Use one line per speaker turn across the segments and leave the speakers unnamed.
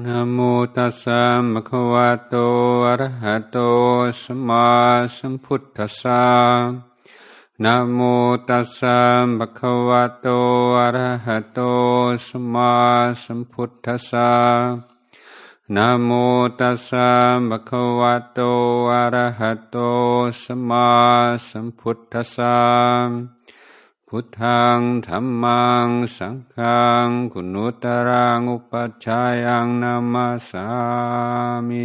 นะโมตัสสะมะคะวะโตอะระหะโตสัมมาสัมพุทธัสสะนะโมตัสสะมะคะวะโตอะระหะโตสัมมาสัมพุทธัสสะนะโมตัสสะมะคะวะโตอะระหะโตสัมมาสัมพุทธัสสะ พุทธังธรรมังสังฆังคุณุตรังอุปัชฌายังนามาสามิ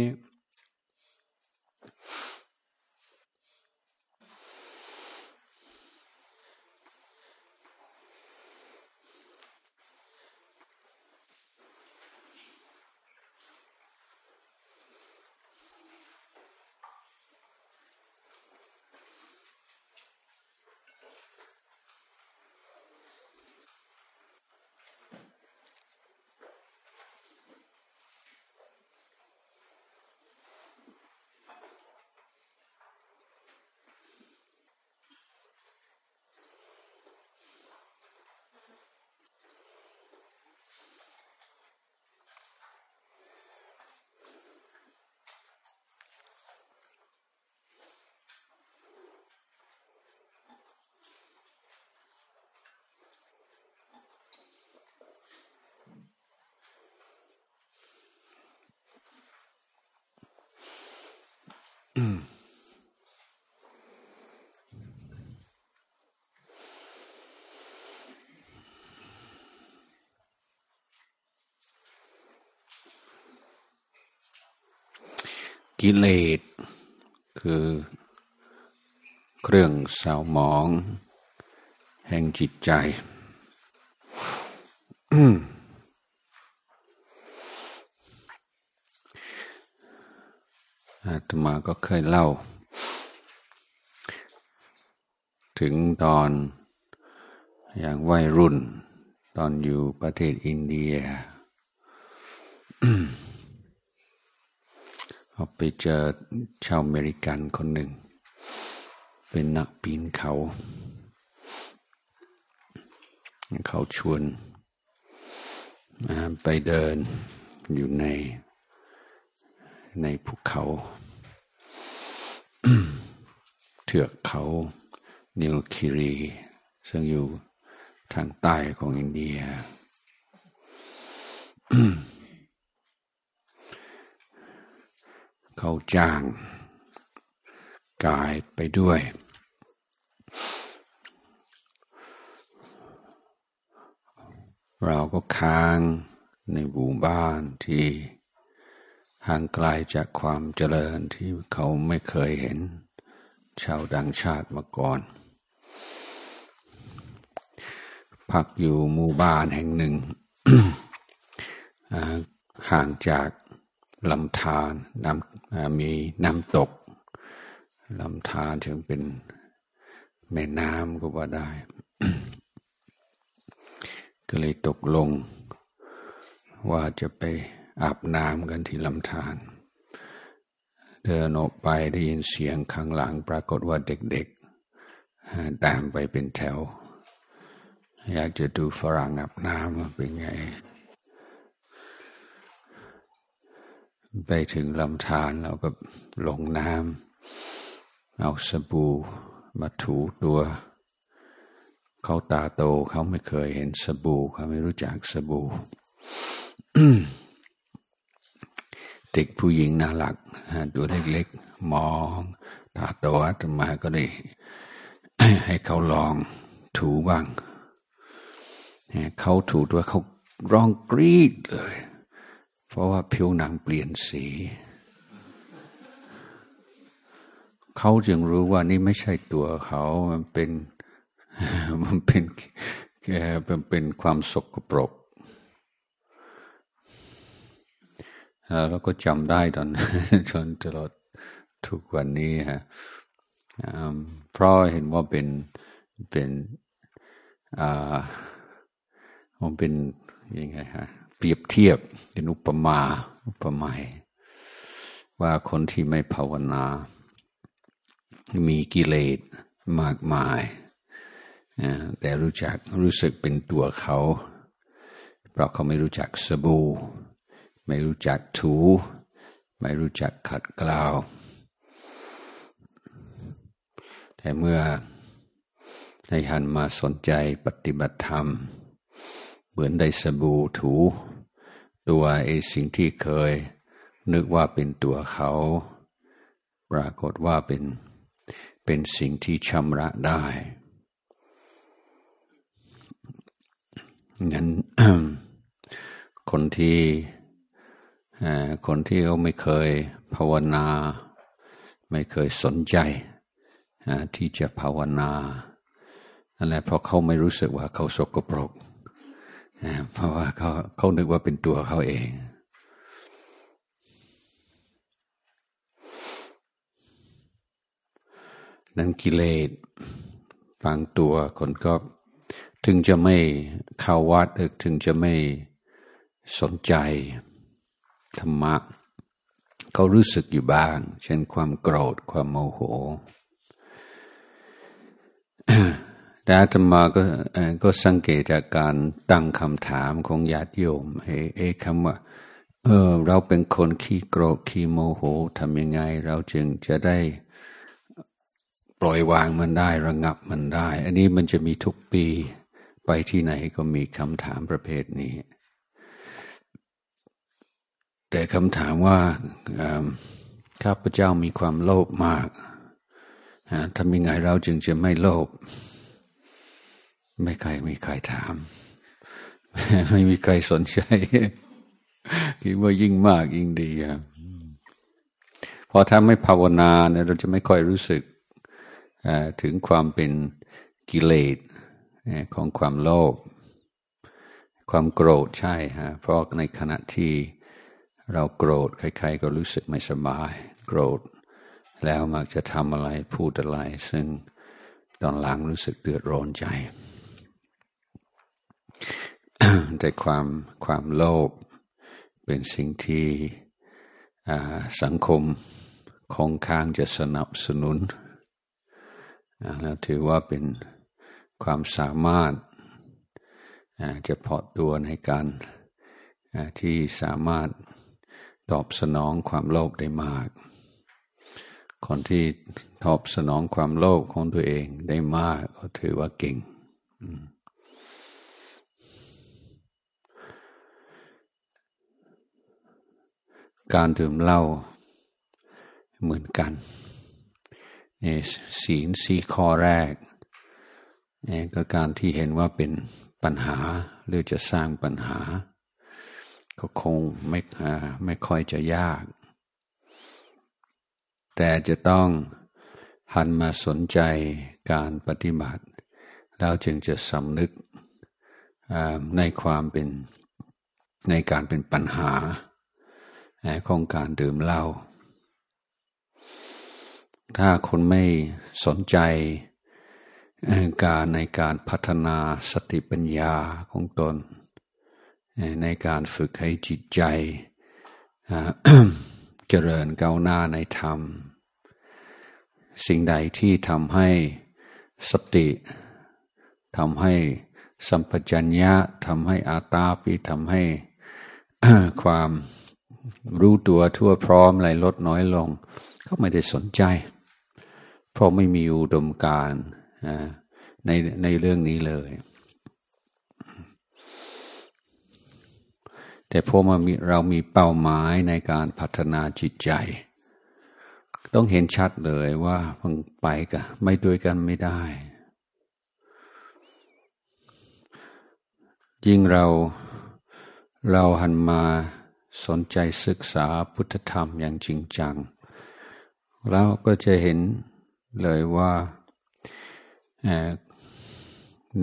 กิเลสคือเครื่องเศร้าหมอง แห่งจิตใจอา ตมาก็เคยเล่า ถึงตอนอย่างวัยรุ่น ตอนอยู่ประเทศอินเดียเขาไปเจอชาวอเมริกันคนหนึ่ง เป็นนักปีนเขา เขาชวนไปเดินอยู่ในในภูเขา เถือกเขานิลคิรี ซึ่งอยู่ทางใต้ของอินเดีย เขาจ้างกายไปด้วย เราก็ค้างในบูบ้านที่ ห่างไกลจากความเจริญที่เขาไม่เคยเห็น ชาวดังชาติมาก่อน พักอยู่หมู่บ้านแห่งหนึ่ง ห่างจากลำธารน้ำมีน้ำตกลำธารถึงเป็นแม่น้ำก็ว่าได้ ก็เลยตกลงว่าจะไป อาบน้ำกันที่ลำธารเดินออกไปได้ยินเสียงข้างหลังปรากฏว่าเด็กๆตามไปเป็นแถว อยากจะดูฝรั่งอาบน้ำเป็นไง ไปถึงลำธารเราก็ลงน้ำเอาสบู่มาถูตัวเขาตาโตเขาไม่เคยเห็นสบู่เขาไม่รู้จักสบู่ เด็กผู้หญิงน่ารักตัวเล็กๆ มองตาโตอาตมาก็เลยให้เขาลองถูบ้างเขาถูตัวเขาร้องกรีดเลย เพราะว่าผิวหนังเปลี่ยนสี เขาจึงรู้ว่านี่ไม่ใช่ตัวเขา มันเป็น มันเป็นแกเป็นเป็นความสกปรก แล้วก็จำได้ตอนจนตลอดทุกวันนี้ฮะเพราะเห็นว่าเป็นเป็นอ่ามันเป็นยังไงฮะเปรียบเทียบเป็นอุปมาอุปไมยว่าคนที่ไม่ภาวนา มีกิเลสมากมาย แต่รู้จักรู้สึกเป็นตัวเขา เพราะเขาไม่รู้จักสบู่ ไม่รู้จักถู ไม่รู้จักขัดเกลาแต่เมื่อได้หันมาสนใจปฏิบัติธรรม เหมือนได้สบู่ถู ตัวไอ้สิ่งที่เคย นึกว่าเป็นตัวเขา ปรากฏว่าเป็นเป็นสิ่งที่ชำระได้งั้นคนที่ คนที่เขาไม่เคยภาวนา ไม่เคยสนใจที่จะภาวนานั่นแหละเพราะเขาไม่รู้สึกว่าเขาสกปรกเพราะว่าเขาเขานึกว่าเป็นตัวเขาเองนั้นกิเลสบางตัวคนก็ถึงจะไม่เข้าวัดถึงจะไม่สนใจ ธรรมะ เขารู้สึกอยู่บ้าง เช่นความโกรธความโมโหแต่อาตมาก็ก็สังเกตจากการตั้งคำถามของญาติโยมเอ้คำว่าเออเราเป็นคนขี้โกรธขี้โมโหทำยังไง เราจึงจะได้ปล่อยวางมันได้ระงับมันได้ อันนี้มันจะมีทุกปี ไปที่ไหนก็มีคำถามประเภทนี้ แต่คำถามว่าข้าพเจ้ามีความโลภมากทำยังไงเราจึงจะไม่โลภไม่ใครไม่ใครถาม ไม่มีใครสนใจคิดว่ายิ่งมากยิ่งดีครับพอถ้าไม่ภาวนาเนี่ยเราจะไม่ค่อยรู้สึกถึงความเป็นกิเลสของความโลภความโกรธใช่ฮะเพราะในขณะที่ เราโกรธใครๆก็รู้สึกไม่สบาย โกรธ แล้วมักจะทำอะไรพูดอะไร ซึ่งตอนหลังรู้สึกเดือดร้อนใจ แต่ความความโลภเป็นสิ่งที่สังคมคงค้างจะสนับสนุนแล้วถือว่าเป็นความสามารถจะพอตัวในการที่สามารถ ตอบสนองความโลภได้มาก คนที่ตอบสนองความโลภของตัวเองได้มากก็ถือว่าเก่ง การดื่มเหล้าเหมือนกันนี่ศีลสีข้อแรกนี่ก็การที่เห็นว่าเป็นปัญหาหรือจะสร้างปัญหา ก็คงไม่ไม่ค่อยจะยาก แต่จะต้องหันมาสนใจการปฏิบัติ แล้วจึงจะสำนึกในความเป็นในการเป็นปัญหาของการดื่มเหล้า ถ้าคนไม่สนใจการในการพัฒนาสติปัญญาของตน ในการฝึกให้จิตใจเจริญก้าวหน้าในธรรม สิ่งใดที่ทำให้สติทำให้สัมปชัญญะทำให้อาตาปิทำให้ความรู้ตัวทั่วพร้อมไหลลดน้อยลง ก็ไม่ได้สนใจ เพราะไม่มีอุดมการในในเรื่องนี้เลย แต่พอมาเรามีเป้าหมายในการพัฒนาจิตใจ ต้องเห็นชัดเลยว่ามันไปกันไม่ด้วยกันไม่ได้ ยิ่งเราเราหันมาสนใจศึกษาพุทธธรรมอย่างจริงจังเราก็จะเห็นเลยว่า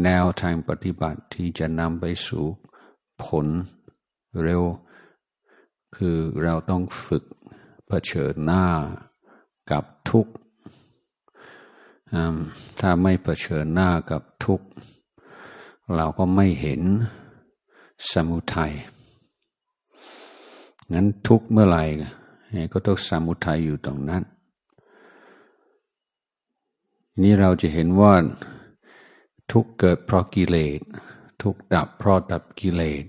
แนวทางปฏิบัติที่จะนำไปสู่ผล เร็ว คือเราต้องฝึกเผชิญหน้ากับทุกข์ถ้าไม่เผชิญหน้ากับทุกข์เราก็ไม่เห็นสมุทัยงั้นทุกเมื่อไหร่ก็ต้องสมุทัยอยู่ตรงนั้น นี้เราจะเห็นว่าทุกเกิดเพราะกิเลส ทุกดับเพราะดับกิเลส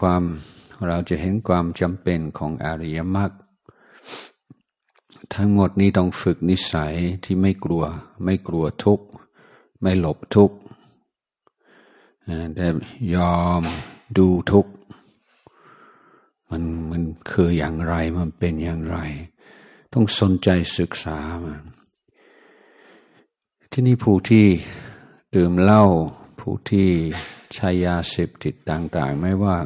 ความเราจะเห็นความจำเป็นของอริยมรรคทั้งหมดนี้ต้องฝึกนิสัยที่ไม่กลัว ไม่กลัวทุกข์ ไม่หลบทุกข์แต่ยอมดูทุกข์ มันมันคืออย่างไรมันเป็นอย่างไร ต้องสนใจศึกษามันที่นี่ผู้ที่ดื่มเหล้าผู้ที่ ใช้ยาเสพติดต่างๆ ไม่ว่า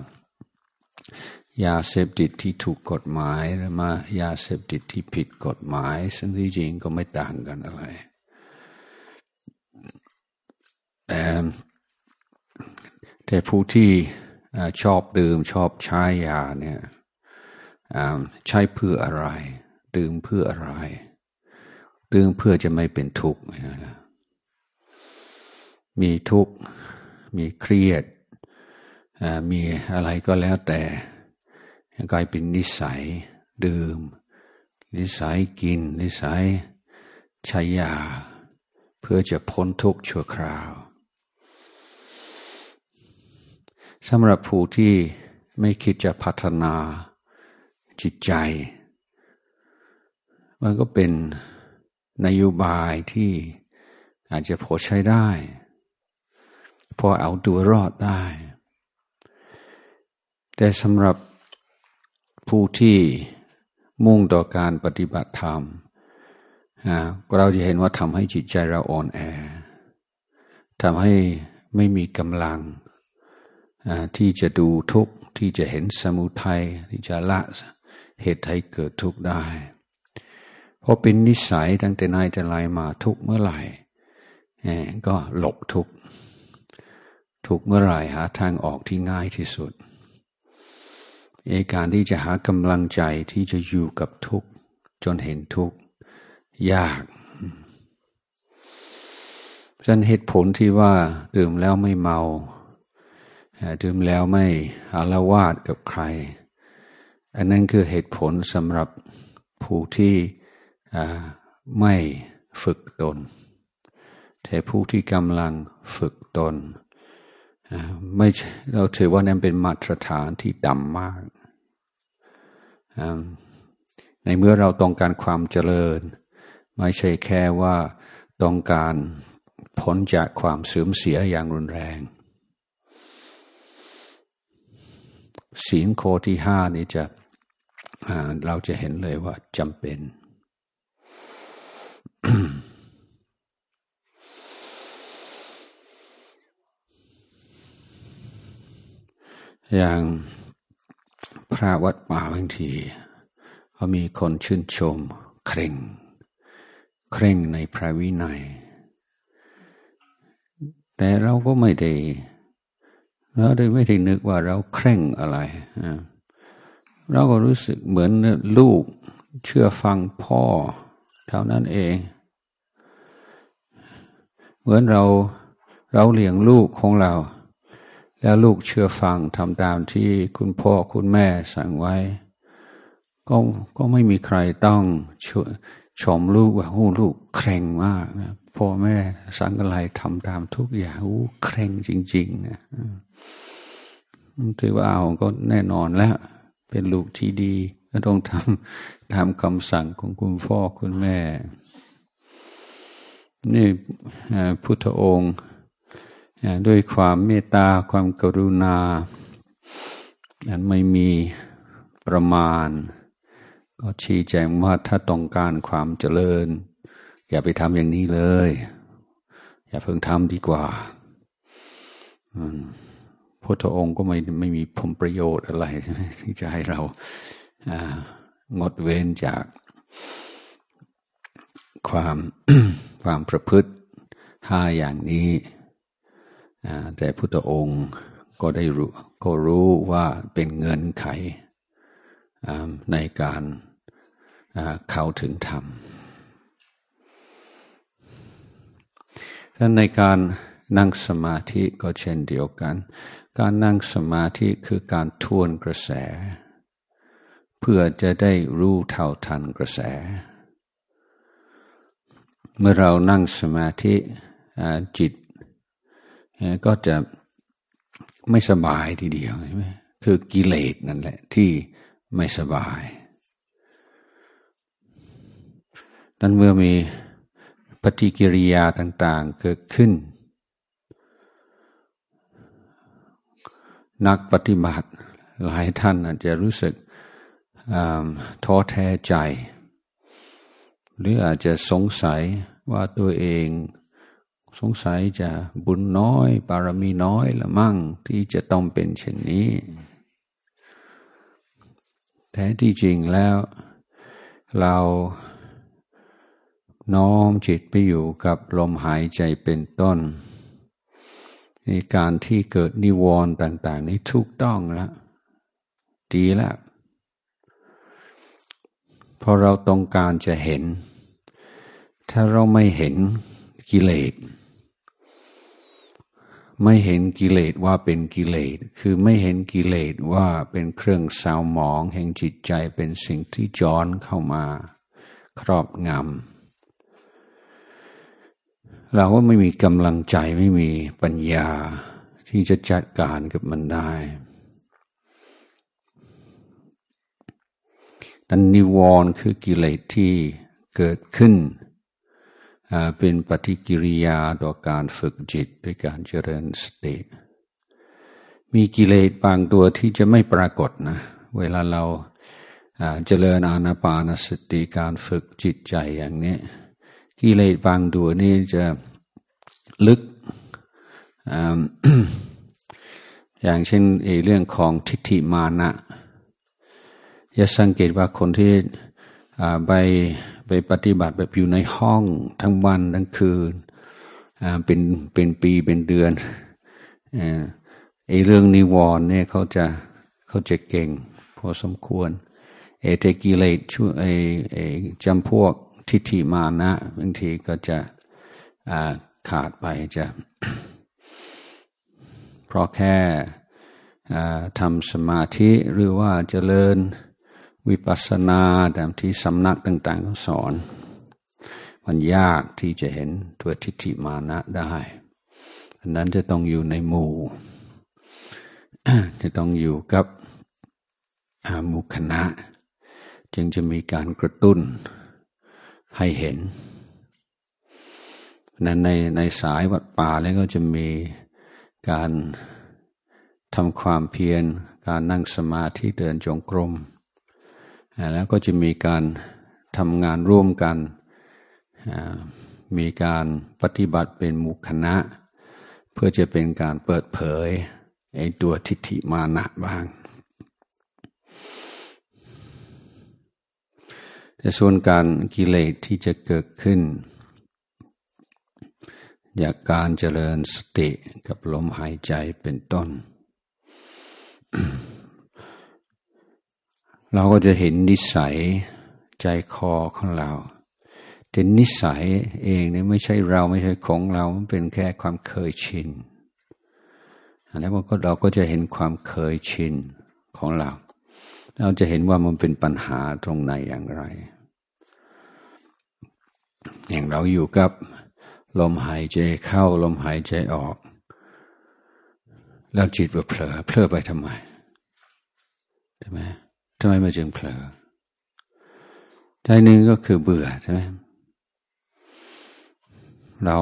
ยาเสพติดที่ถูกกฎหมายหรือมายาเสพติดที่ผิดกฎหมาย ซึ่งที่จริงก็ไม่ต่างกันอะไร แต่แต่ผู้ที่ชอบดื่มชอบใช้ยาเนี่ยใช้เพื่ออะไร ดื่มเพื่ออะไร ดื่มเพื่อจะไม่เป็นทุกข์มีทุกข์ มีเครียด มีอะไรก็แล้วแต่กลายเป็นนิสัยดื่ม นิสัยกิน นิสัยใช้ยา เพื่อจะพ้นทุกข์ชั่วคราวสำหรับผู้ที่ไม่คิดจะพัฒนาจิตใจ มันก็เป็นนโยบายที่อาจจะพอใช้ได้ พอเอาตัวรอดได้ แต่สำหรับผู้ที่มุ่งต่อการปฏิบัติธรรมเราจะเห็นว่าทำให้จิตใจเราอ่อนแอทำให้ไม่มีกำลังที่จะดูทุกข์ที่จะเห็นสมุทัยที่จะละเหตุให้เกิดทุกข์ได้เพราะเป็นนิสัยตั้งแต่นายแต่ไรมาทุกเมื่อไหร่ก็หลบทุกข์ ทุกเมื่อไหร่หาทางออกที่ง่ายที่สุดเอการที่จะหากำลังใจที่จะอยู่กับทุกข์จนเห็นทุกข์ยากฉะนั้นเหตุผลที่ว่าดื่มแล้วไม่เมา ดื่มแล้วไม่อารวาดกับใคร อันนั้นคือเหตุผลสำหรับผู้ที่ไม่ฝึกตน แต่ผู้ที่กำลังฝึกตน ไม่เราถือว่านั้นเป็นมาตรฐานที่ดำมาก ในเมื่อเราต้องการความเจริญ ไม่ใช่แค่ว่าต้องการพ้นจากความเสื่อมเสียอย่างรุนแรง ศีลโคที่ห้านี้จะเราจะเห็นเลยว่าจำเป็น อย่างพระวัดป่าบางทีก็มีคนชื่นชม เคร่ง เคร่งในพระวินัย แต่เราก็ไม่ได้เราได้ไม่ได้นึกว่าเราเคร่งอะไร เราก็รู้สึกเหมือนลูกเชื่อฟังพ่อ เท่านั้นเอง เหมือนเราเราเลี้ยงลูกของเรา แล้วลูกเชื่อฟังทำตามที่คุณพ่อคุณแม่สั่งไว้ ก็ก็ไม่มีใครต้องชมลูกว่าโอ้ลูกเคร่งมากนะพ่อแม่สั่งอะไรทำตามทุกอย่างโอ้เคร่งจริงๆนะถือว่าเอาก็แน่นอนแล้ว เป็นลูกที่ดีก็ต้องทำตามคำสั่งของคุณพ่อคุณแม่ นี่พุทธองค์ ด้วยความเมตตาความกรุณาอันไม่มีประมาณ ก็ชี้แจงว่าถ้าต้องการความเจริญ อย่าไปทำอย่างนี้เลย อย่าเพิ่งทำดีกว่าพุทธองค์ก็ไม่ไม่มีผลประโยชน์อะไร ที่จะให้เรางดเว้นจากความความประพฤติห้าอย่างนี้ แต่พุทธองค์ก็ได้รู้ก็รู้ว่าเป็นเงินไขในการเข้าถึงธรรมในการนั่งสมาธิก็เช่นเดียวกัน การนั่งสมาธิคือการทวนกระแส เพื่อจะได้รู้เท่าทันกระแส เมื่อเรานั่งสมาธิจิต ก็จะไม่สบายทีเดียวใช่ไหมคือกิเลสนั่นแหละที่ไม่สบายนั้นเมื่อมีปฏิกิริยาต่าง ๆ เกิดขึ้น นักปฏิบัติหลายท่านอาจจะรู้สึกท้อแท้ใจ หรืออาจจะสงสัยว่าตัวเอง สงสัยจะบุญน้อย บารมีน้อยละมั่งที่จะต้องเป็นเช่นนี้ แท้ที่จริงแล้ว เราน้อมจิตไปอยู่กับลมหายใจเป็นต้นในการที่เกิดนิวรณ์ต่าง ๆ นี้ถูกต้องแล้วดีแล้วพอเราต้องการจะเห็น ถ้าเราไม่เห็นกิเลส ไม่เห็นกิเลสว่าเป็นกิเลส คือไม่เห็นกิเลสว่าเป็นเครื่องสาวหมองแห่งจิตใจเป็นสิ่งที่จอนเข้ามา ครอบงำเราก็ไม่มีกำลังใจไม่มีปัญญาที่จะจัดการกับมันได้นันนิวรณ์คือกิเลสที่เกิดขึ้น เป็นปฏิกิริยาต่อการฝึกจิตด้วยการเจริญสติ มีกิเลสบางตัวที่จะไม่ปรากฏนะ เวลาเราเจริญอานาปานสติการฝึกจิตใจอย่างนี้ กิเลสบางตัวนี่จะลึกอย่างเช่นเรื่องของทิฏฐิมานะอย่าสังเกตว่าคนที่ไป ไปปฏิบัติแบบอยู่ในห้องทั้งวันทั้งคืนเป็นเป็นปีเป็นเดือนไอ้เรื่องนิวรณ์เนี่ยเขาจะเขาจะเก่ง พอสมควรเอเทกิเลสช่วยไอ้ไอ้จำพวกทิฏฐิมานะบางทีก็จะขาดไปจะ เพราะแค่ทำสมาธิหรือว่าเจริญ วิปัสสนาตามที่สำนักต่างๆสอน มันยากที่จะเห็นตัวทิฏฐิมานะได้อันนั้นจะต้องอยู่ในหมู่ จะต้องอยู่กับหมู่คณะ จึงจะมีการกระตุ้นให้เห็นนั้นในในสายวัดป่าแล้วก็จะมีการทำความเพียร การนั่งสมาธิเดินจงกรม แล้วก็จะมีการทำงานร่วมกัน มีการปฏิบัติเป็นมุคณะ เพื่อจะเป็นการเปิดเผยไอ้ตัวทิฏฐิมานะบ้าง แต่ส่วนการกิเลสที่จะเกิดขึ้น จากการเจริญสติกับลมหายใจเป็นต้น เราก็จะเห็นนิสัยใจคอของเราแต่นิสัยเองเนี่ยไม่ใช่เราไม่ใช่ของเรา มันเป็นแค่ความเคยชิน แล้วก็เราก็จะเห็นความเคยชินของเรา เราจะเห็นว่ามันเป็นปัญหาตรงไหนอย่างไร อย่างเราอยู่กับลมหายใจเข้าลมหายใจออก แล้วจิตเผลอเผลอไปทำไมใช่ไหม ทำไมมาจึงเผลอใจหนึ่งก็คือเบื่อใช่ไหมเรา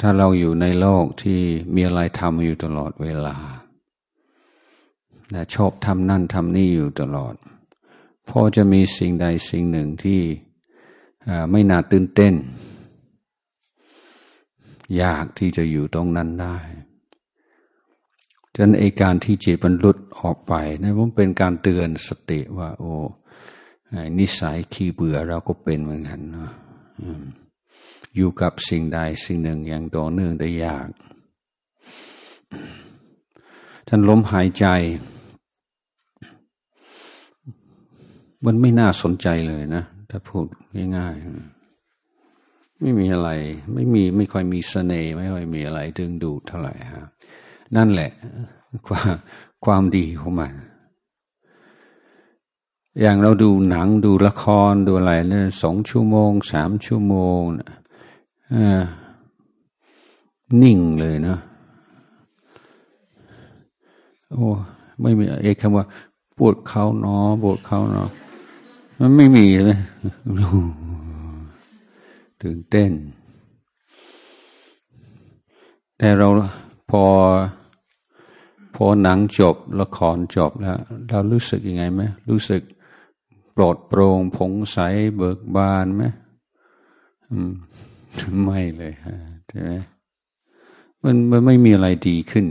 ถ้าเราอยู่ในโลกที่มีอะไรทำอยู่ตลอดเวลาชอบทำนั่นทำนี่อยู่ตลอด พอจะมีสิ่งใดสิ่งหนึ่งที่ไม่น่าตื่นเต้น ยากที่จะอยู่ตรงนั้นได้ ฉะนั้นไอการที่จิตมันหลุดออกไปนะมันเป็นการเตือนสติว่า โอ้นิสัยขี้เบื่อเราก็เป็นเหมือนกันนะอยู่กับสิ่งใดสิ่งหนึ่งอย่างต่อเนื่องได้ยาก ท่านล้มหายใจ มันไม่น่าสนใจเลยนะ ถ้าพูดง่ายๆ ไม่มีอะไร ไม่มีไม่ค่อยมีเสน่ห์ไม่ค่อยมีอะไรดึงดูดเท่าไหร่ฮะ นั่นแหละ ความความดีของมัน อย่างเราดูหนังดูละครดูอะไรเนี่ยสองชั่วโมงสามชั่วโมงนิ่งเลยเนาะโอ้ไม่มีเอกคำว่าปวดเขาเนาะปวดเขาเนาะมันไม่มีเลยตื่นเต้น แต่เรา พอ พอหนังจบละครจบแล้ว เรารู้สึกยังไงไหมรู้สึกปลอดโปร่งผงใสเบิกบานไหมไม่เลยฮะใช่ไหมมันมันไม่มีอะไรดีขึ้น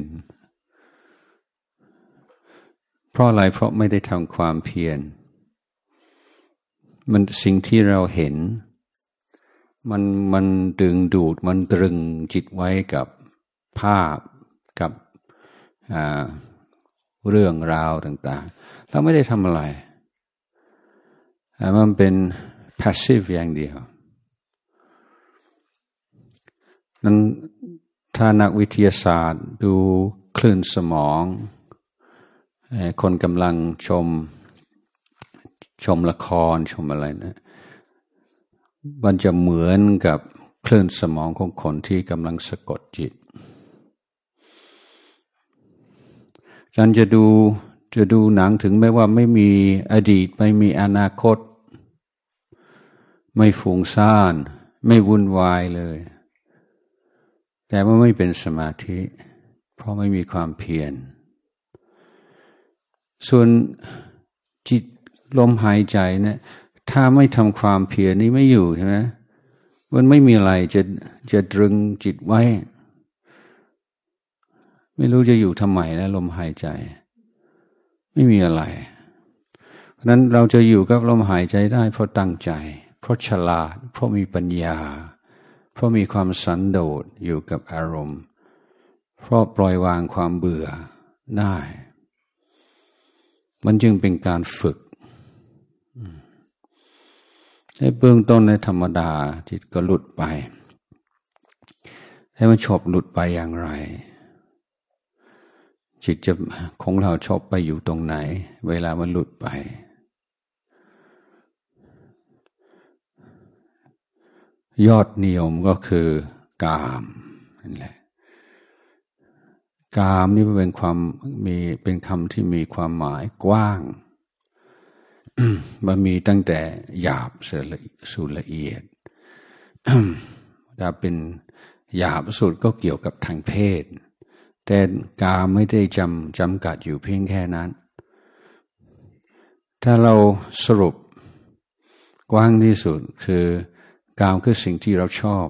เพราะอะไรเพราะไม่ได้ทำความเพียรมันสิ่งที่เราเห็น มันมันดึงดูดมันตรึงจิตไว้กับ ภาพกับเรื่องราวต่างๆ เราไม่ได้ทำอะไร มันเป็น passive อย่างเดียวนั้นถ้านักวิทยาศาสตร์ดูคลื่นสมอง คนกำลังชมชมละครชมอะไรนะมันจะเหมือนกับคลื่นสมองของคนที่กำลังสะกดจิต จันจะดูจะดูหนังถึงแม้ว่าไม่มีอดีต ไม่มีอนาคต ไม่ฟุ้งซ่าน ไม่วุ่นวายเลย แต่ว่าไม่เป็นสมาธิ เพราะไม่มีความเพียร ส่วนจิตลมหายใจเนะี่ยถ้าไม่ทำความเพียรนี้ไม่อยู่ใช่ไหมมันไม่มีอะไรจะจะตรึงจิตไว้ ไม่รู้จะอยู่ทำไมแล้วลมหายใจ ไม่มีอะไร เพราะนั้นเราจะอยู่กับลมหายใจได้ เพราะตั้งใจ เพราะฉลาด เพราะมีปัญญา เพราะมีความสันโดษอยู่กับอารมณ์ เพราะปล่อยวางความเบื่อได้ มันจึงเป็นการฝึกในเบื้องต้นในธรรมดาจิตก็หลุดไป ให้มันชอบหลุดไปอย่างไร จิตจะของเราชอบไปอยู่ตรงไหน เวลามันหลุดไป ยอดนิยมก็คือกามนั่นแหละกามนี่เป็นความมีเป็นคำที่มีความหมายกว้าง มันมีตั้งแต่หยาบสู่ละเอียด ถ้าเป็นหยาบสุดก็เกี่ยวกับทางเพศ แต่กาไม่ได้จำจำกัดอยู่เพียงแค่นั้น ถ้าเราสรุปกว้างที่สุดคือกามคือสิ่งที่เราชอบ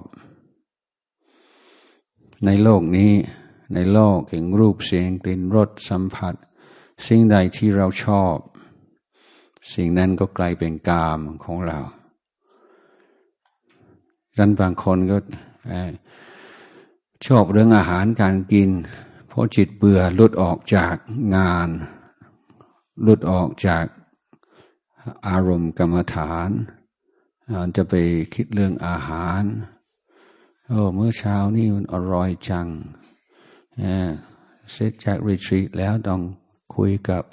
ในโลกนี้ในโลกแห่งรูปเสียงกลิ่นรสสัมผัส สิ่งใดที่เราชอบ สิ่งนั้นก็กลายเป็นกามของเราดันบางคนก็ ชอบเรื่องอาหารการกิน เพราะจิตเบื่อหลุดออกจากงานหลุดออกจากอารมณ์กรรมฐาน จะไปคิดเรื่องอาหารโอ้เมื่อเช้านี่มันอร่อยจังเสร็จจากรีทรีตแล้วต้องคุยกับ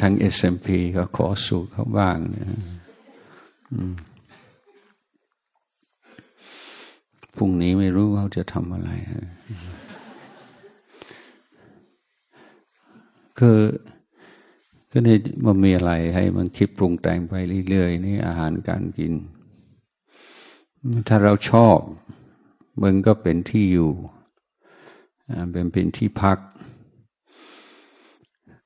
ทั้งเอสเอ็มพีก็ขอสูตรเขาบ้างนะ พรุ่งนี้ไม่รู้เขาจะทำอะไร คือก็นี่มันมีอะไรให้มันคิดปรุงแต่งไปเรื่อยๆนี่อาหารการกิน ถ้าเราชอบ มันก็เป็นที่อยู่เป็นเป็นที่พัก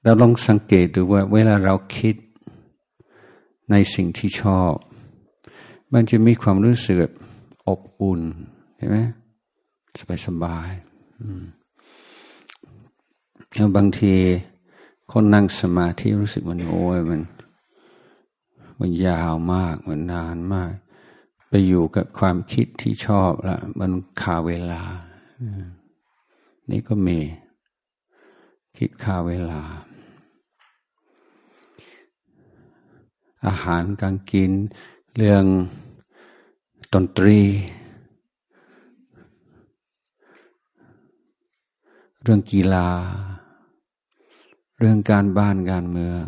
เราลองสังเกตดูว่าเวลาเราคิดในสิ่งที่ชอบ มันจะมีความรู้สึกอบอุ่น ใช่ไหมสบายสบายแล้วบางทีคนนั่งสมาธิรู้สึกมันโอ้ยมัน มันยาวมากมันนานมาก ไปอยู่กับความคิดที่ชอบละมันขาเวลา นี่ก็มี คิดขาเวลา อาหารการกินเรื่องดนตรี เรื่องกีฬา เรื่องการบ้านการเมือง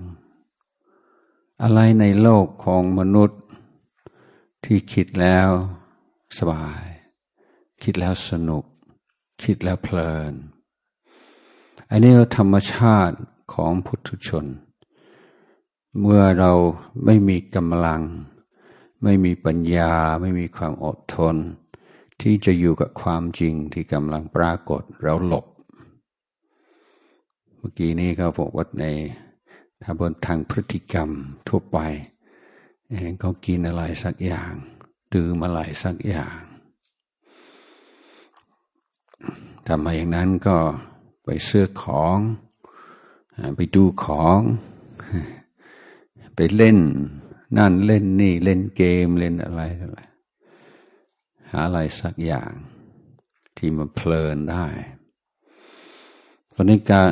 อะไรในโลกของมนุษย์ ที่คิดแล้วสบาย คิดแล้วสนุก คิดแล้วเพลิน อันนี้ธรรมชาติของพุทุชน เมื่อเราไม่มีกำลัง ไม่มีปัญญา ไม่มีความอดทน ที่จะอยู่กับความจริงที่กำลังปรากฏเราหลบ มื่อกี้นี้เขาบอกว่าในถ้าบนทางพฤติกรรมทั่วไปเขากินอะไรสักอย่างดื่มอะไรสักอย่างทำมาอย่างนั้นก็ไปเสื้อของ ไปดูของ ไปเล่น นั่นเล่นนี่เล่นเกมเล่นอะไรอะไรหาอะไรสักอย่าง ที่มันเพลินได้ ตอนนี้การ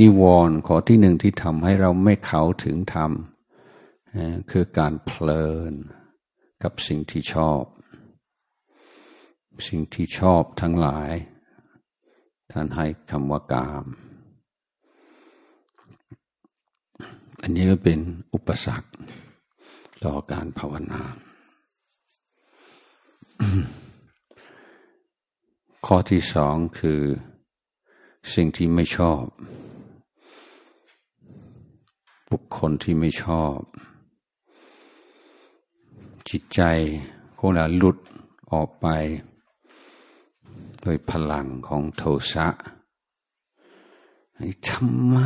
นิวรณ์ข้อที่หนึ่งที่ทำให้เราไม่เข้าถึงธรรมคือการเพลินกับสิ่งที่ชอบ สิ่งที่ชอบทั้งหลาย ท่านให้คำว่ากาม อันนี้ก็เป็นอุปสรรคต่อการภาวนา ข้อที่สองคือ สิ่งที่ไม่ชอบ บุคคลที่ไม่ชอบ จิตใจของเราหลุดออกไป โดยพลังของโทสะทำไม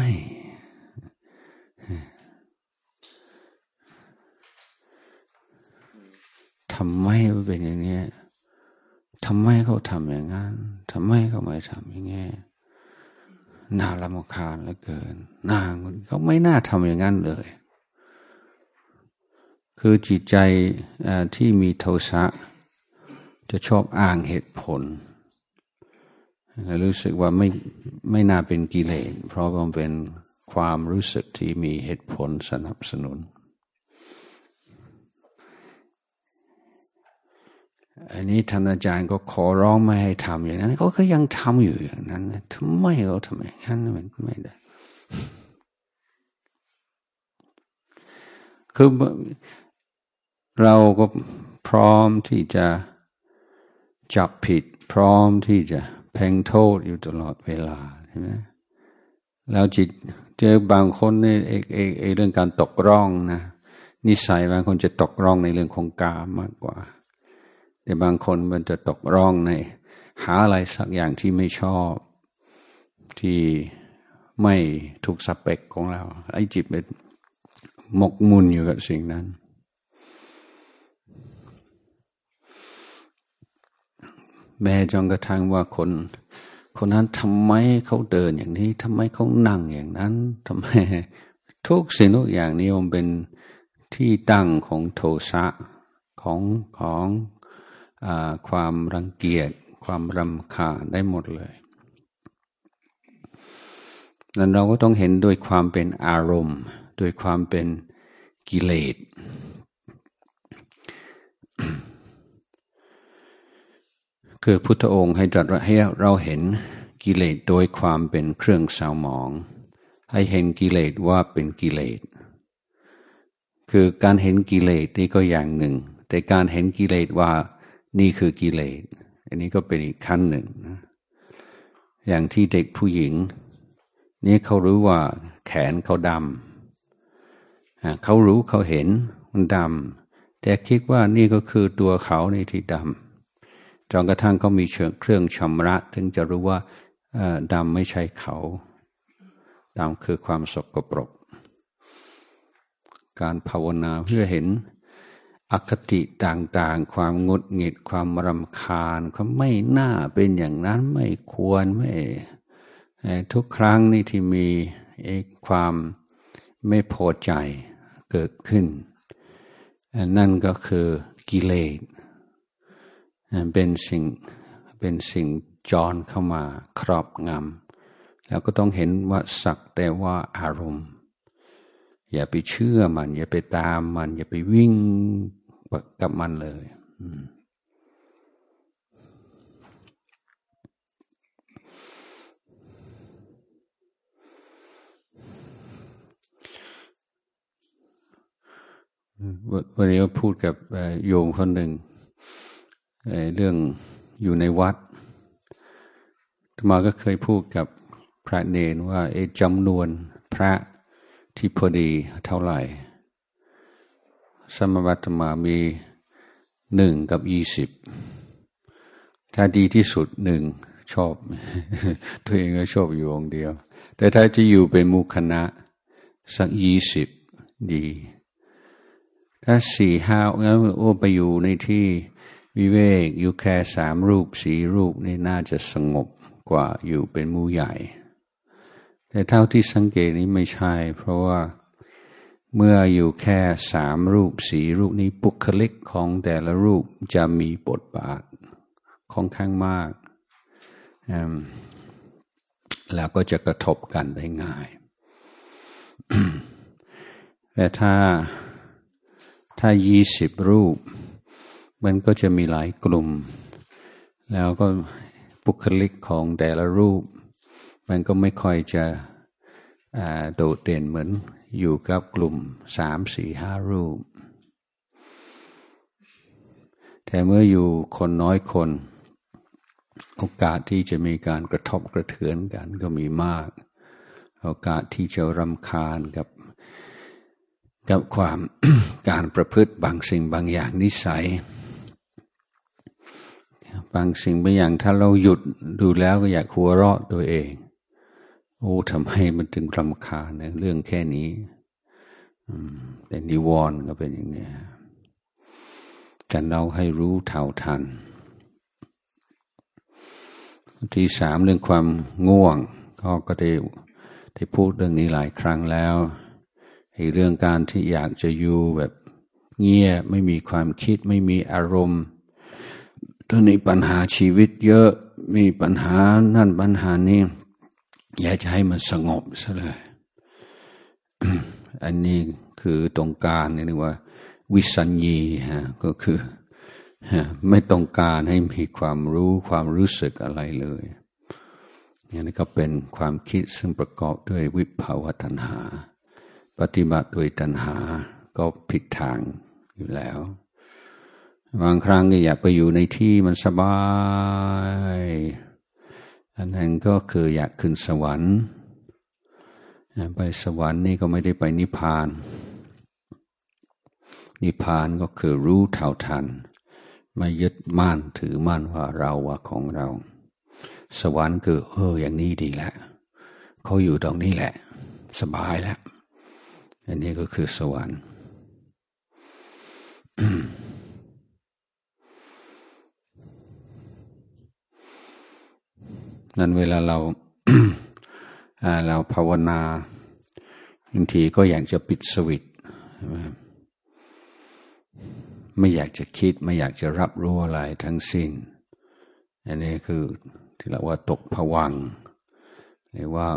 ทำไมเป็นอย่างนี้ทำไมเขาทำอย่างนั้นทำไมเขาไม่ทำอย่างนี้ น่าละมคาญเหลือเกินนางเขาไม่น่าทำอย่างนั้นเลย คือจิตใจที่มีโทสะจะชอบอ้างเหตุผลรู้สึกว่าไม่ไม่น่าเป็นกิเลสเพราะมันเป็นความรู้สึกที่มีเหตุผลสนับสนุน อันนี้ท่านอาจารย์ก็ขอร้องไม่ให้ทำอย่างนั้นเขาก็ยังทำอยู่อย่างนั้นทำไมเขาทำอย่างนั้นมันไม่ได้ คือเราก็พร้อมที่จะจับผิด พร้อมที่จะแพงโทษอยู่ตลอดเวลาใช่ไหมแล้วจิตเจอบางคนในเอกเอกเรื่องการตกร่องนะนิสัยบางคนจะตกร่องในเรื่องของกามมากกว่า แต่บางคนมันจะตกร่องในหาอะไรสักอย่างที่ไม่ชอบ ที่ไม่ถูกสเปกของเรา ไอ้จิตเป็นหมกมุ่นอยู่กับสิ่งนั้น แม้จงกระทั่งว่าคน คนนั้นทำไมเขาเดินอย่างนี้ทำไมเขานั่งอย่างนั้นทำไมทุกสิ่งทุกอย่างนี้มันเป็นที่ตั้งของโทสะของของ ความรังเกียจ ความรำคาญได้หมดเลยแล้วเราก็ต้องเห็นด้วยความเป็นอารมณ์ ด้วยความเป็นกิเลส คือพุทธองค์ให้ตรัสให้เราเห็นกิเลสโดยความเป็นเครื่องเศร้าหมอง ให้เห็นกิเลสว่าเป็นกิเลส คือการเห็นกิเลสนี่ก็อย่างหนึ่ง แต่การเห็นกิเลสว่า นี่คือกิเลส อันนี้ก็เป็นอีกขั้นหนึ่งนะอย่างที่เด็กผู้หญิง นี่เขารู้ว่าแขนเขาดำเขารู้เขาเห็นมันดำแต่คิดว่านี่ก็คือตัวเขาในที่ดำจนกระทั่งเขามีเครื่องชำระถึงจะรู้ว่าดำไม่ใช่เขาดำคือความสกปรก การภาวนาเพื่อเห็น อคติต่างๆ ความงดหงิดความรำคาญเขามไม่น่าเป็นอย่างนั้นไม่ควรไม่ทุกครั้งนี่ที่มีความไม่พอใจเกิดขึ้น นั่นก็คือกิเลสเป็นสิ่งเป็นสิ่งจรเข้ามาครอบงำแล้วก็ต้องเห็นว่าสักแต่ว่าอารมณ์ อย่าไปเชื่อมัน อย่าไปตามมัน อย่าไปวิ่ง กับมันเลยวันนี้พูดกับโยมคนหนึ่งเรื่องอยู่ในวัดมาก็เคยพูดกับพระเนนว่าไอ้จำนวนพระที่พอดีเท่าไหร่ สมบัติมามีหนึ่งกับยี่สิบ ถ้าดีที่สุดหนึ่งชอบ ตัวเองก็ชอบอยู่องเดียว แต่ถ้าจะอยู่เป็นมุคณะสักยี่สิบดี ถ้าสี่ห้างั้นโอ้ไปอยู่ในที่วิเวกอยู่แค่สามรูปสี่รูปนี่น่าจะสงบกว่าอยู่เป็นมูใหญ่ แต่เท่าที่สังเกตนี้ไม่ใช่ เพราะว่า เมื่ออยู่แค่สามรูปสี่รูปนี้ปุคลิกของแต่ละรูปจะมีบทบาทค่อนข้างมาก แล้วก็จะกระทบกันได้ง่าย แต่ถ้าถ้ายี่สิบรูป มันก็จะมีหลายกลุ่ม แล้วก็บุคลิกของแต่ละรูป มันก็ไม่ค่อยจะโดดเด่นเหมือน อยู่กับกลุ่มสามสี่ห้ารูป แต่เมื่ออยู่คนน้อยคน โอกาสที่จะมีการกระทบกระเทือนกันก็มีมาก โอกาสที่จะรำคาญกับกับความการประพฤติบางสิ่งบางอย่างนิสัย บางสิ่งบางอย่างถ้าเราหยุดดูแล้วก็อยากหัวเราะตัวเอง โอ้ทำไมมันถึงรำคาญเรื่องแค่นี้แต่นิวรณ์ก็เป็นอย่างนี้แต่เราให้รู้เท่าทัน ที่สามเรื่องความง่วง ก็ก็ได้ได้พูดเรื่องนี้หลายครั้งแล้วไอ้เรื่องการที่อยากจะอยู่แบบเงียบไม่มีความคิดไม่มีอารมณ์ตอนนี้ปัญหาชีวิตเยอะมีปัญหานั่นปัญหานี้ อยากจะให้มันสงบซะเลย อันนี้คือตรงการนี่นึกว่า วิสัญญีฮะก็คือไม่ต้องการให้มีความรู้ความรู้สึกอะไรเลยนี่ก็เป็นความคิดซึ่งประกอบด้วยวิภาวะตัณหา ปฏิบัติโดยตัณหาก็ผิดทางอยู่แล้ว บางครั้งก็อยากไปอยู่ในที่มันสบาย อันนั้นก็คืออยากขึ้นสวรรค์ไปสวรรค์นี่ก็ไม่ได้ไปนิพพาน นิพพานก็คือรู้เท่าทัน ไม่ยึดมั่นถือมั่นว่าเราว่าของเรา สวรรค์คือเอออย่างนี้ดีแหละเขาอยู่ตรงนี้แหละ สบายแล้ว อันนี้ก็คือสวรรค์ นั้นเวลาเราเราภาวนาบางทีก็อยากจะปิดสวิตไม่อยากจะคิด ไม่อยากจะรับรู้อะไรทั้งสิ้น อันนี้คือที่เราว่าตกผวังหรือว่า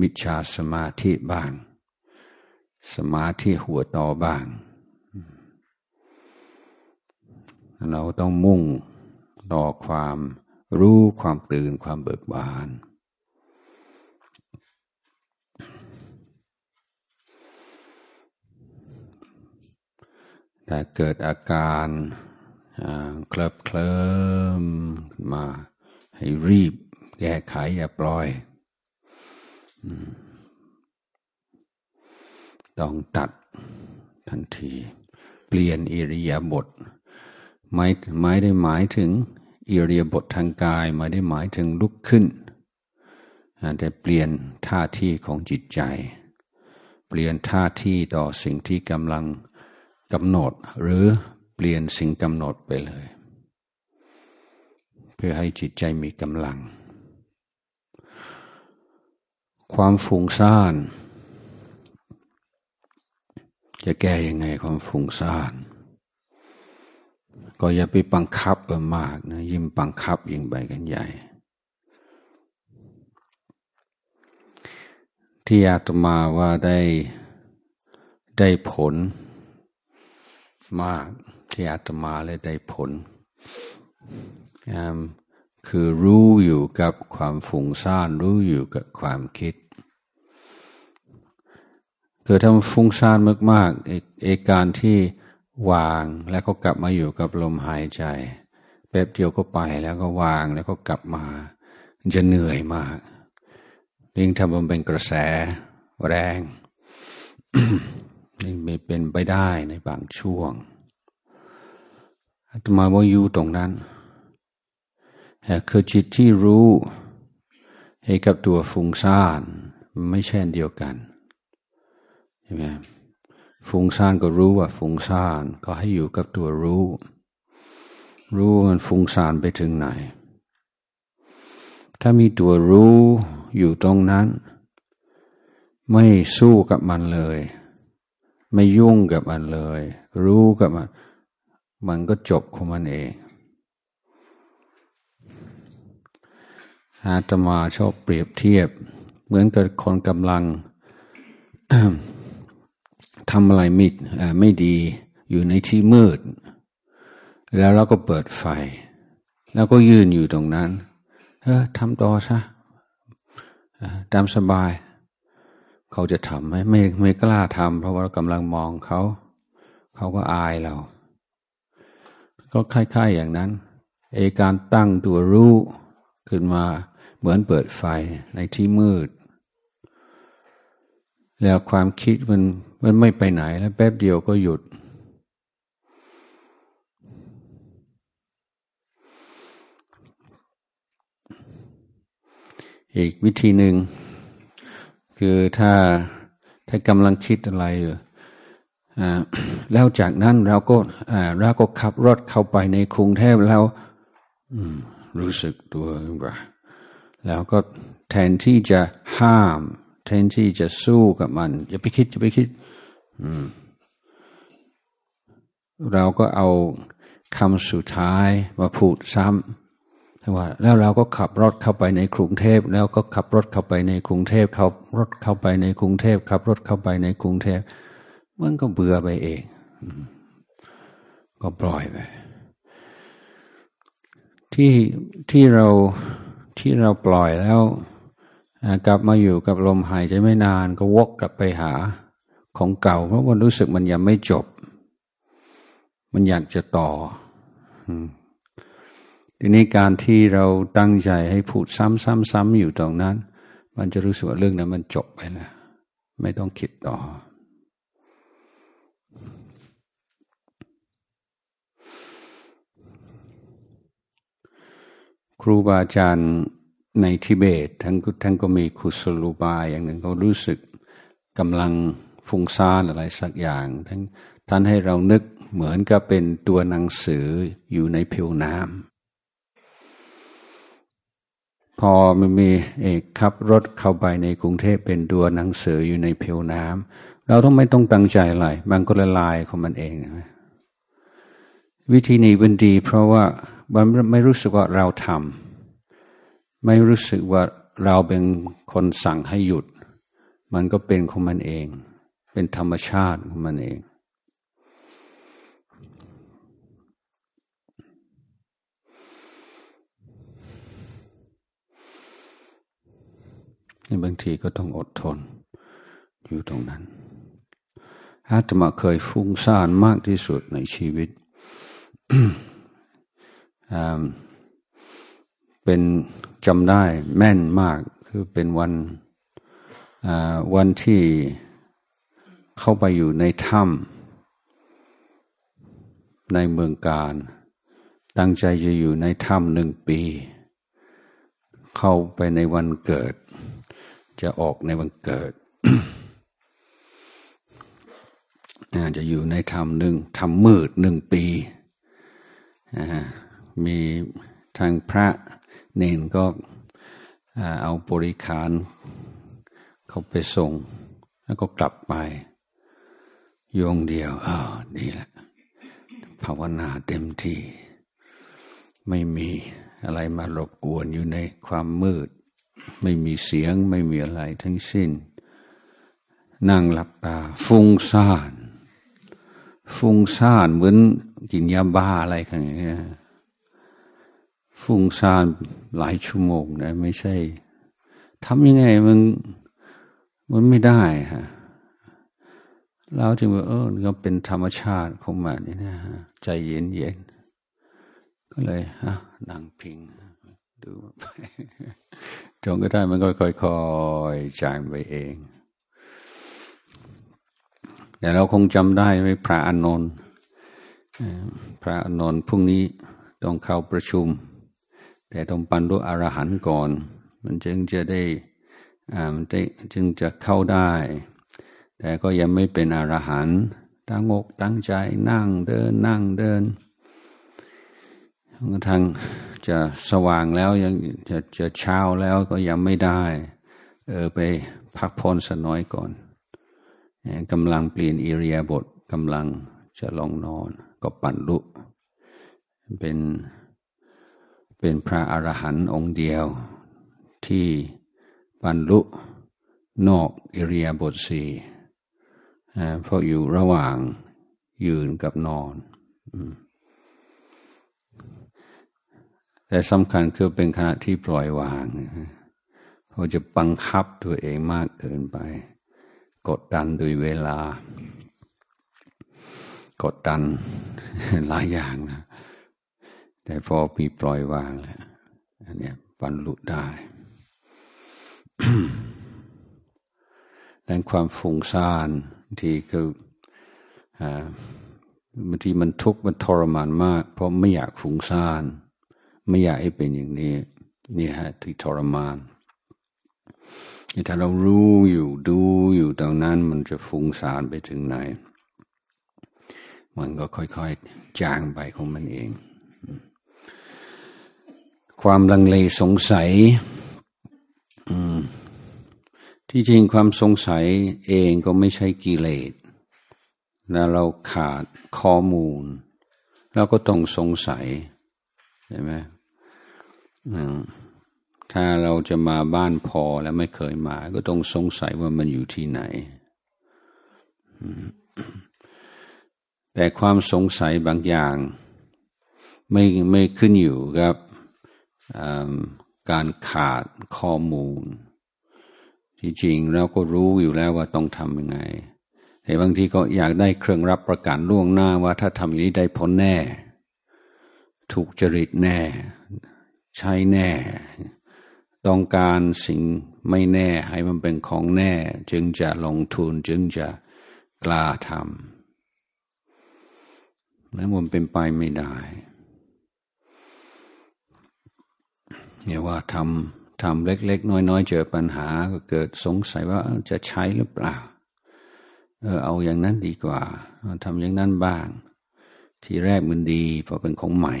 มิจฉาสมาธิบ้าง สมาธิหัวต่อบ้าง เราต้องมุ่งต่อความ รู้ความตื่นความเบิกบาน แต่เกิดอาการเคลิบเคลิ้มมา ให้รีบแก้ไขอย่าปล่อย ต้องตัดทันที เปลี่ยนอิริยาบถไม่ไม่ได้หมายถึง อิริยาบถทางกายไม่ได้หมายถึงลุกขึ้นแต่เปลี่ยนท่าที่ของจิตใจ เปลี่ยนท่าที่ต่อสิ่งที่กำลังกำหนด หรือเปลี่ยนสิ่งกำหนดไปเลย เพื่อให้จิตใจมีกำลัง ความฟุ้งซ่าน จะแก้ยังไงความฟุ้งซ่าน ก็อย่าไปบังคับเออมากนะยิ่งบังคับยิ่งไปกันใหญ่ ที่อาตมาว่าได้ได้ผลมากที่อาตมาเลยได้ผล คือรู้อยู่กับความฝุ่งซ่านรู้อยู่กับความคิดคือถ้าฟุ้งซ่านมากๆเอกการที่ วางแล้วก็กลับมาอยู่กับลมหายใจ แป๊บเดียวก็ไปแล้วก็วางแล้วก็กลับมาจะเหนื่อยมากยิ่งทำมันเป็นกระแสแรงนี่ไม่เป็นไปได้ในบางช่วงอาตมาว่าอยู่ตรงนั้นคือจิตที่รู้ให้กับตัวฟุ้งซ่านไม่ใช่นเดียวกันใช่ไหม ฟุ้งซ่านก็รู้ว่าฟุ้งซ่านก็ให้อยู่กับตัวรู้ รู้มันฟุ้งซ่านไปถึงไหน ถ้ามีตัวรู้อยู่ตรงนั้น ไม่สู้กับมันเลย ไม่ยุ่งกับมันเลย รู้กับมัน มันก็จบของมันเองอาตมาชอบเปรียบเทียบ เหมือนกับคนกำลัง ทำอะไรไม่ไม่ดีอยู่ในที่มืด แล้วเราก็เปิดไฟ แล้วก็ยืนอยู่ตรงนั้น เออทำต่อซะตามสบาย เขาจะทำไหมไม่ไม่กล้าทำเพราะว่าเรากำลังมองเขา เขาก็อายเรา ก็คล้าย ๆอย่างนั้นเอการตั้งตัวรู้ขึ้นมาเหมือนเปิดไฟในที่มืด แล้วความคิดมันมันไม่ไปไหนแล้วแป๊บเดียวก็หยุด อีกวิธีหนึ่งคือถ้าถ้ากำลังคิดอะไรอยู่แล้วจากนั้นเราก็เราก็ขับรถเข้าไปในกรุงเทพแล้วรู้สึกตัวว่าแล้วก็แทนที่จะห้าม ทนที่จะสู้กับมัน อย่าไปคิดอย่าไปคิดเราก็เอาคำสุดท้ายมาพูดซ้ำว่า แล้วเราก็ขับรถเข้าไปในกรุงเทพ แล้วก็ขับรถเข้าไปในกรุงเทพขับรถเข้าไปในกรุงเทพขับรถเข้าไปในกรุงเทพมันก็เบื่อไปเองก็ปล่อยไปที่ที่เราที่เราปล่อยแล้ว กลับมาอยู่กับลมหายใจไม่นานก็วกกลับไปหาของเก่า เพราะมันรู้สึกมันยังไม่จบ มันอยากจะต่อ ทีนี้การที่เราตั้งใจให้พูดซ้ำๆๆอยู่ตรงนั้น มันจะรู้สึกว่าเรื่องนั้นมันจบไปแล้วไม่ต้องคิดต่อ ครูบาอาจารย์ ในทิเบตทั้งทั้งก็มีคุสลูบายอย่างหนึ่งเขารู้สึกกำลังฟุ้งซ่านอะไรสักอย่างทั้งท่านให้เรานึกเหมือนกับเป็นตัวหนังสืออยู่ในผิวน้ำพอมันมีเอกขับรถเข้าไปในกรุงเทพเป็นตัวหนังสืออยู่ในผิวน้ำเราต้องไม่ต้องตั้งใจอะไรมันก็ละลายของมันเองวิธีนี้เป็นดีเพราะว่ามันไม่รู้สึกว่าเราทำ ไม่รู้สึกว่าเราเป็นคนสั่งให้หยุด มันก็เป็นของมันเอง เป็นธรรมชาติของมันเองบางทีก็ต้องอดทน อยู่ตรงนั้น อาตมาเคยฟุ้งซ่านมากที่สุดในชีวิต เป็นจำได้แม่นมากคือเป็นวันวันที่เข้าไปอยู่ในถ้ำในเมืองการ ตั้งใจจะอยู่ในถ้ำหนึ่งปี เข้าไปในวันเกิด จะออกในวันเกิดจะอยู่ในถ้ำหนึ่งถ้ำมืดหนึ่งปี มีทางพระ เนนก็เอาบริขารเขาไปส่ง แล้วก็กลับไป โยงเดียวอ้าวนี่แหละภาวนาเต็มที่ ไม่มีอะไรมารบกวนอยู่ในความมืด ไม่มีเสียงไม่มีอะไรทั้งสิ้น นั่งหลับตา ฟุ้งซ่าน ฟุ้งซ่านเหมือนกินยาบ้าอะไรอย่างเงี้ย ฟุ้งซ่านหลายชั่วโมงนะไม่ใช่ทำยังไงมันมันไม่ได้ฮะเราจึงว่าเออก็เป็นธรรมชาติของมันนี่นะฮะใจเย็นเย็นก็เลยฮะนั่งพิง ดูไปจนก็ได้มันก็ค่อยๆจางไปเองแต่เราคงจำได้ไหมพระอานนท์พระอานนท์พรุ่งนี้ต้องเข้าประชุม แต่ต้องปันรุอรหันต์ก่อน มันจึงจะได้มันจึงจะเข้าได้ แต่ก็ยังไม่เป็นอรหันต์ตั้งอกตั้งใจนั่งเดินนั่งเดินทางจะสว่างแล้วยังจะจะเช้าแล้วก็ยังไม่ได้ เออไปพักผ่อนสักน้อยก่อนกำลังเปลี่ยนอิริยาบถกำลังจะลองนอนก็ปั่นลุเป็น เป็นพระอรหันต์องค์เดียว ที่บรรลุนอกอิริยาบถสี่เพราะอยู่ระหว่างยืนกับนอน แต่สำคัญคือเป็นขณะที่ปล่อยวางเขาจะบังคับตัวเองมากเกินไป กดดันโดยเวลา กดดันหลายอย่างนะ แต่พอมีปล่อยวางแล้วอันนี้บรรลุได้ดังความฟุ้งซ่านที่คือบางทีมันทุกข์มันทรมานมาก เพราะไม่อยากฟุ้งซ่าน ไม่อยากให้เป็นอย่างนี้ นี่ฮะที่ทรมานถ้าเรารู้อยู่ดูอยู่ตรงนั้นมันจะฟุ้งซ่านไปถึงไหน มันก็ค่อยๆจางไปของมันเอง ความลังเลสงสัยที่จริงความสงสัยเองก็ไม่ใช่กิเลสนะเราขาดข้อมูล เราก็ต้องสงสัยใช่ไหมถ้าเราจะมาบ้านพอแล้วไม่เคยมา ก็ต้องสงสัยว่ามันอยู่ที่ไหน แต่ความสงสัยบางอย่าง ไม่ไม่ขึ้นอยู่กับ การขาดข้อมูล ที่จริงเราก็รู้อยู่แล้วว่าต้องทำยังไง แต่บางทีก็อยากได้เครื่องรับประกันล่วงหน้าว่าถ้าทำอย่างนี้ได้ผลแน่ ถูกจริตแน่ ใช้แน่ ต้องการสิ่งไม่แน่ ให้มันเป็นของแน่ จึงจะลงทุนจึงจะกล้าทำแล้วมันเป็นไปไม่ได้ เนี่ยว่าทำทำเล็ก ๆ น้อย ๆ เจอปัญหาก็เกิดสงสัยว่าจะใช้หรือเปล่า เออเอาอย่างนั้นดีกว่าทำอย่างนั้นบ้าง ทีแรกมันดีพอเป็นของใหม่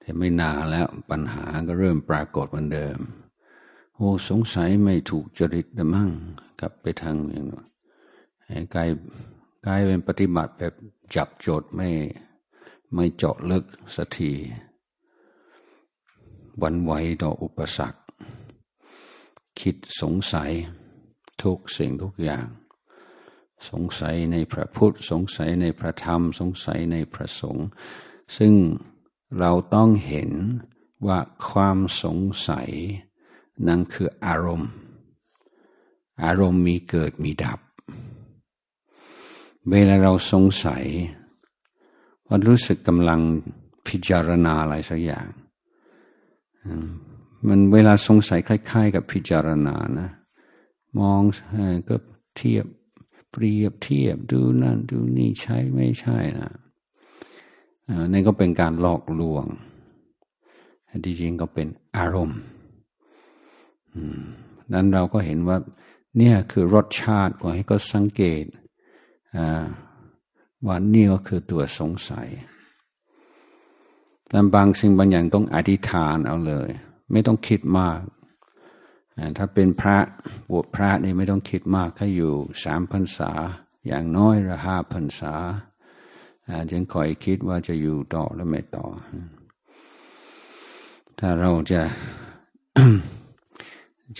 แต่ไม่นานแล้วปัญหาก็เริ่มปรากฏเหมือนเดิม โอ้สงสัยไม่ถูกจริตนะมั่งกลับไปทางอย่างนู้นกลายกลายเป็นปฏิบัติแบบจับโจทย์ไม่ไม่เจาะลึกสักที วันไหวต่ออุปสรรค คิดสงสัยทุกสิ่งทุกอย่าง สงสัยในพระพุทธ สงสัยในพระธรรม สงสัยในพระสงฆ์ซึ่งเราต้องเห็นว่าความสงสัยนั่นคืออารมณ์ อารมณ์มีเกิดมีดับ เวลาเราสงสัยว่ารู้สึกกำลังพิจารณาอะไรสักอย่าง มันเวลาสงสัยคล้าย ๆ กับพิจารณานะ มองก็เทียบเปรียบเทียบดูนั่นดูนี่ใช่ไม่ใช่นะนี่ก็เป็นการหลอกลวงที่จริงก็เป็นอารมณ์นั้นเราก็เห็นว่าเนี่ยคือรสชาติขอให้ก็สังเกตว่านี่ก็คือตัวสงสัย แต่บางสิ่งบางอย่างต้องอธิษฐานเอาเลย ไม่ต้องคิดมาก ถ้าเป็นพระบวชพระนี่ไม่ต้องคิดมากถ้าอยู่สามพรรษา อย่างน้อยละห้าพรรษาจึงคอยคิดว่าจะอยู่ต่อแล้วไม่ต่อ ถ้าเราจะ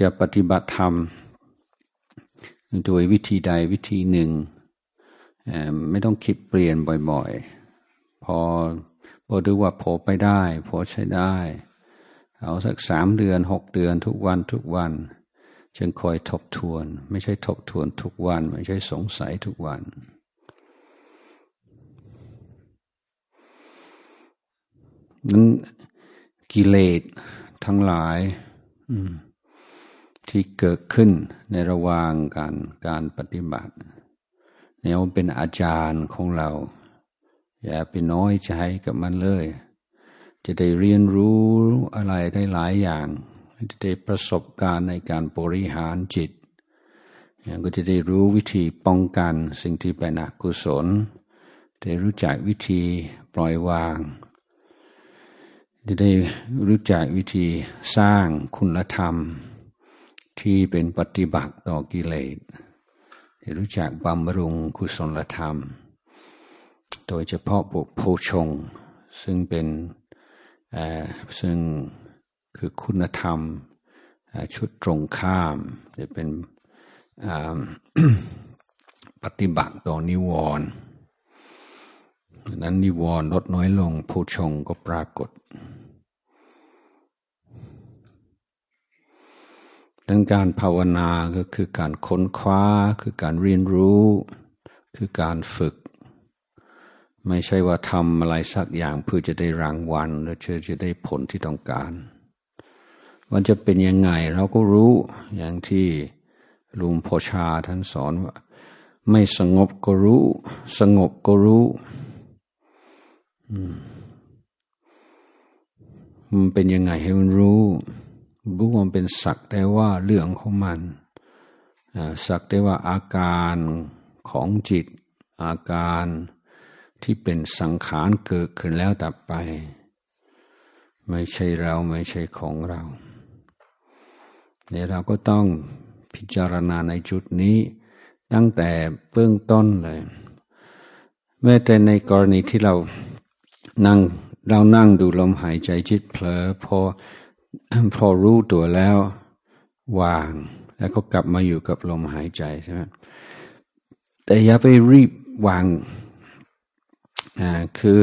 จะปฏิบัติธรรมโดยวิธีใดวิธีหนึ่ง ไม่ต้องคิดเปลี่ยนบ่อย ๆ พอ พอดูว่าพอไปได้พอใช้ได้ เอาสักสามเดือนหกเดือนทุกวันทุกวัน จึงคอยทบทวน ไม่ใช่ทบทวนทุกวัน ไม่ใช่สงสัยทุกวัน นั้นกิเลสทั้งหลายที่เกิดขึ้นในระหว่างการการปฏิบัติเนี่ยมันเป็นอาจารย์ของเรา อย่าไปน้อยใจกับมันเลย จะได้เรียนรู้อะไรได้หลายอย่าง จะได้ประสบการณ์ในการบริหารจิตอย่างก็จะได้รู้วิธีป้องกันสิ่งที่เป็นอกุศล ได้รู้จักวิธีปล่อยวาง จะได้รู้จักวิธีสร้างคุณธรรม ที่เป็นปฏิบัติต่อกิเลสได้รู้จักบำรุงกุศลธรรม โดยเฉพาะบุคโพชง ซึ่งเป็นซึ่งคือคุณธรรมชุดตรงข้ามจะเป็นปฏิบัติต่อนิวรณ์นั้นนิวรณ์ลดน้อยลงผู้ชงก็ปรากฏดังการภาวนาก็คือการค้นคว้า คือการเรียนรู้ คือการฝึก ไม่ใช่ว่าทำอะไรสักอย่างเพื่อจะได้รางวัลหรือเชื่อจะได้ผลที่ต้องการ มันจะเป็นยังไงเราก็รู้อย่างที่ลุงโพชาท่านสอนว่า ไม่สงบก็รู้ สงบก็รู้มันเป็นยังไงให้มันรู้รู้มันเป็นสักแต่ว่าเรื่องของมันสักแต่ว่าอาการของจิตอาการ ที่เป็นสังขารเกิดขึ้นแล้วดับไป ไม่ใช่เราไม่ใช่ของเราเนี่ยเราก็ต้องพิจารณาในจุดนี้ตั้งแต่เบื้องต้นเลยแม้แต่ในกรณีที่เรานั่งเรานั่งดูลมหายใจจิตเผลอพอพอรู้ตัวแล้ววาง แล้วก็กลับมาอยู่กับลมหายใจใช่ไหมแต่อย่าไปรีบวาง คือ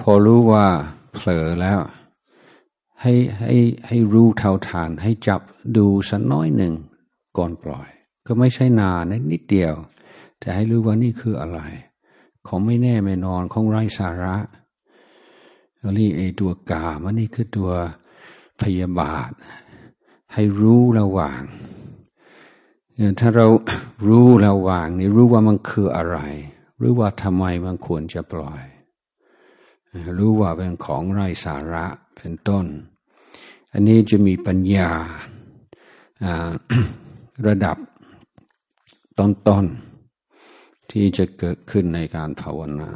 พอรู้ว่าเผลอแล้ว ให้ให้ให้รู้เท่าทาน ให้จับดูสักน้อยหนึ่งก่อนปล่อย ก็ไม่ใช่นานนิดเดียว แต่ให้รู้ว่านี่คืออะไร ของไม่แน่ไม่นอนของไร้สาระนี่ไอตัวกามันนี่คือตัวพยาบาท ให้รู้ระหว่าง ถ้าเรารู้ระหว่างนี่รู้ว่ามันคืออะไร รู้ว่าทำไมมันควรจะปล่อย รู้ว่าเป็นของไร้สาระเป็นต้น อันนี้จะมีปัญญาระดับต้นๆที่จะเกิดขึ้นในการภาวนา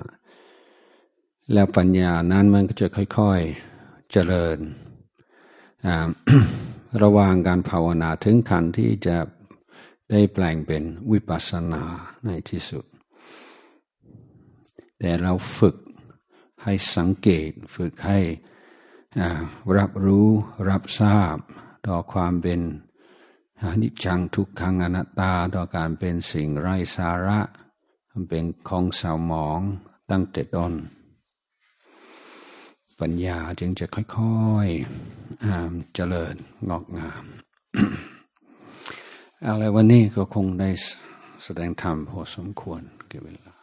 แล้วปัญญานั้นมันก็จะค่อยๆเจริญระหว่างการภาวนาถึงขั้นที่จะได้แปลงเป็นวิปัสสนาในที่สุด แต่เราฝึก ให้สังเกตฝึกให้รับรู้รับทราบ ต่อความเป็นนิจจังทุกขังอนัตตาต่อการเป็นสิ่งไร้สาระเป็นของเศร้าหมองตั้งแต่ต้นปัญญาจึงจะค่อยๆเจริญงอกงาม อะไรวันนี้ก็คงได้แสดงธรรมพอสมควรเก็บเวลา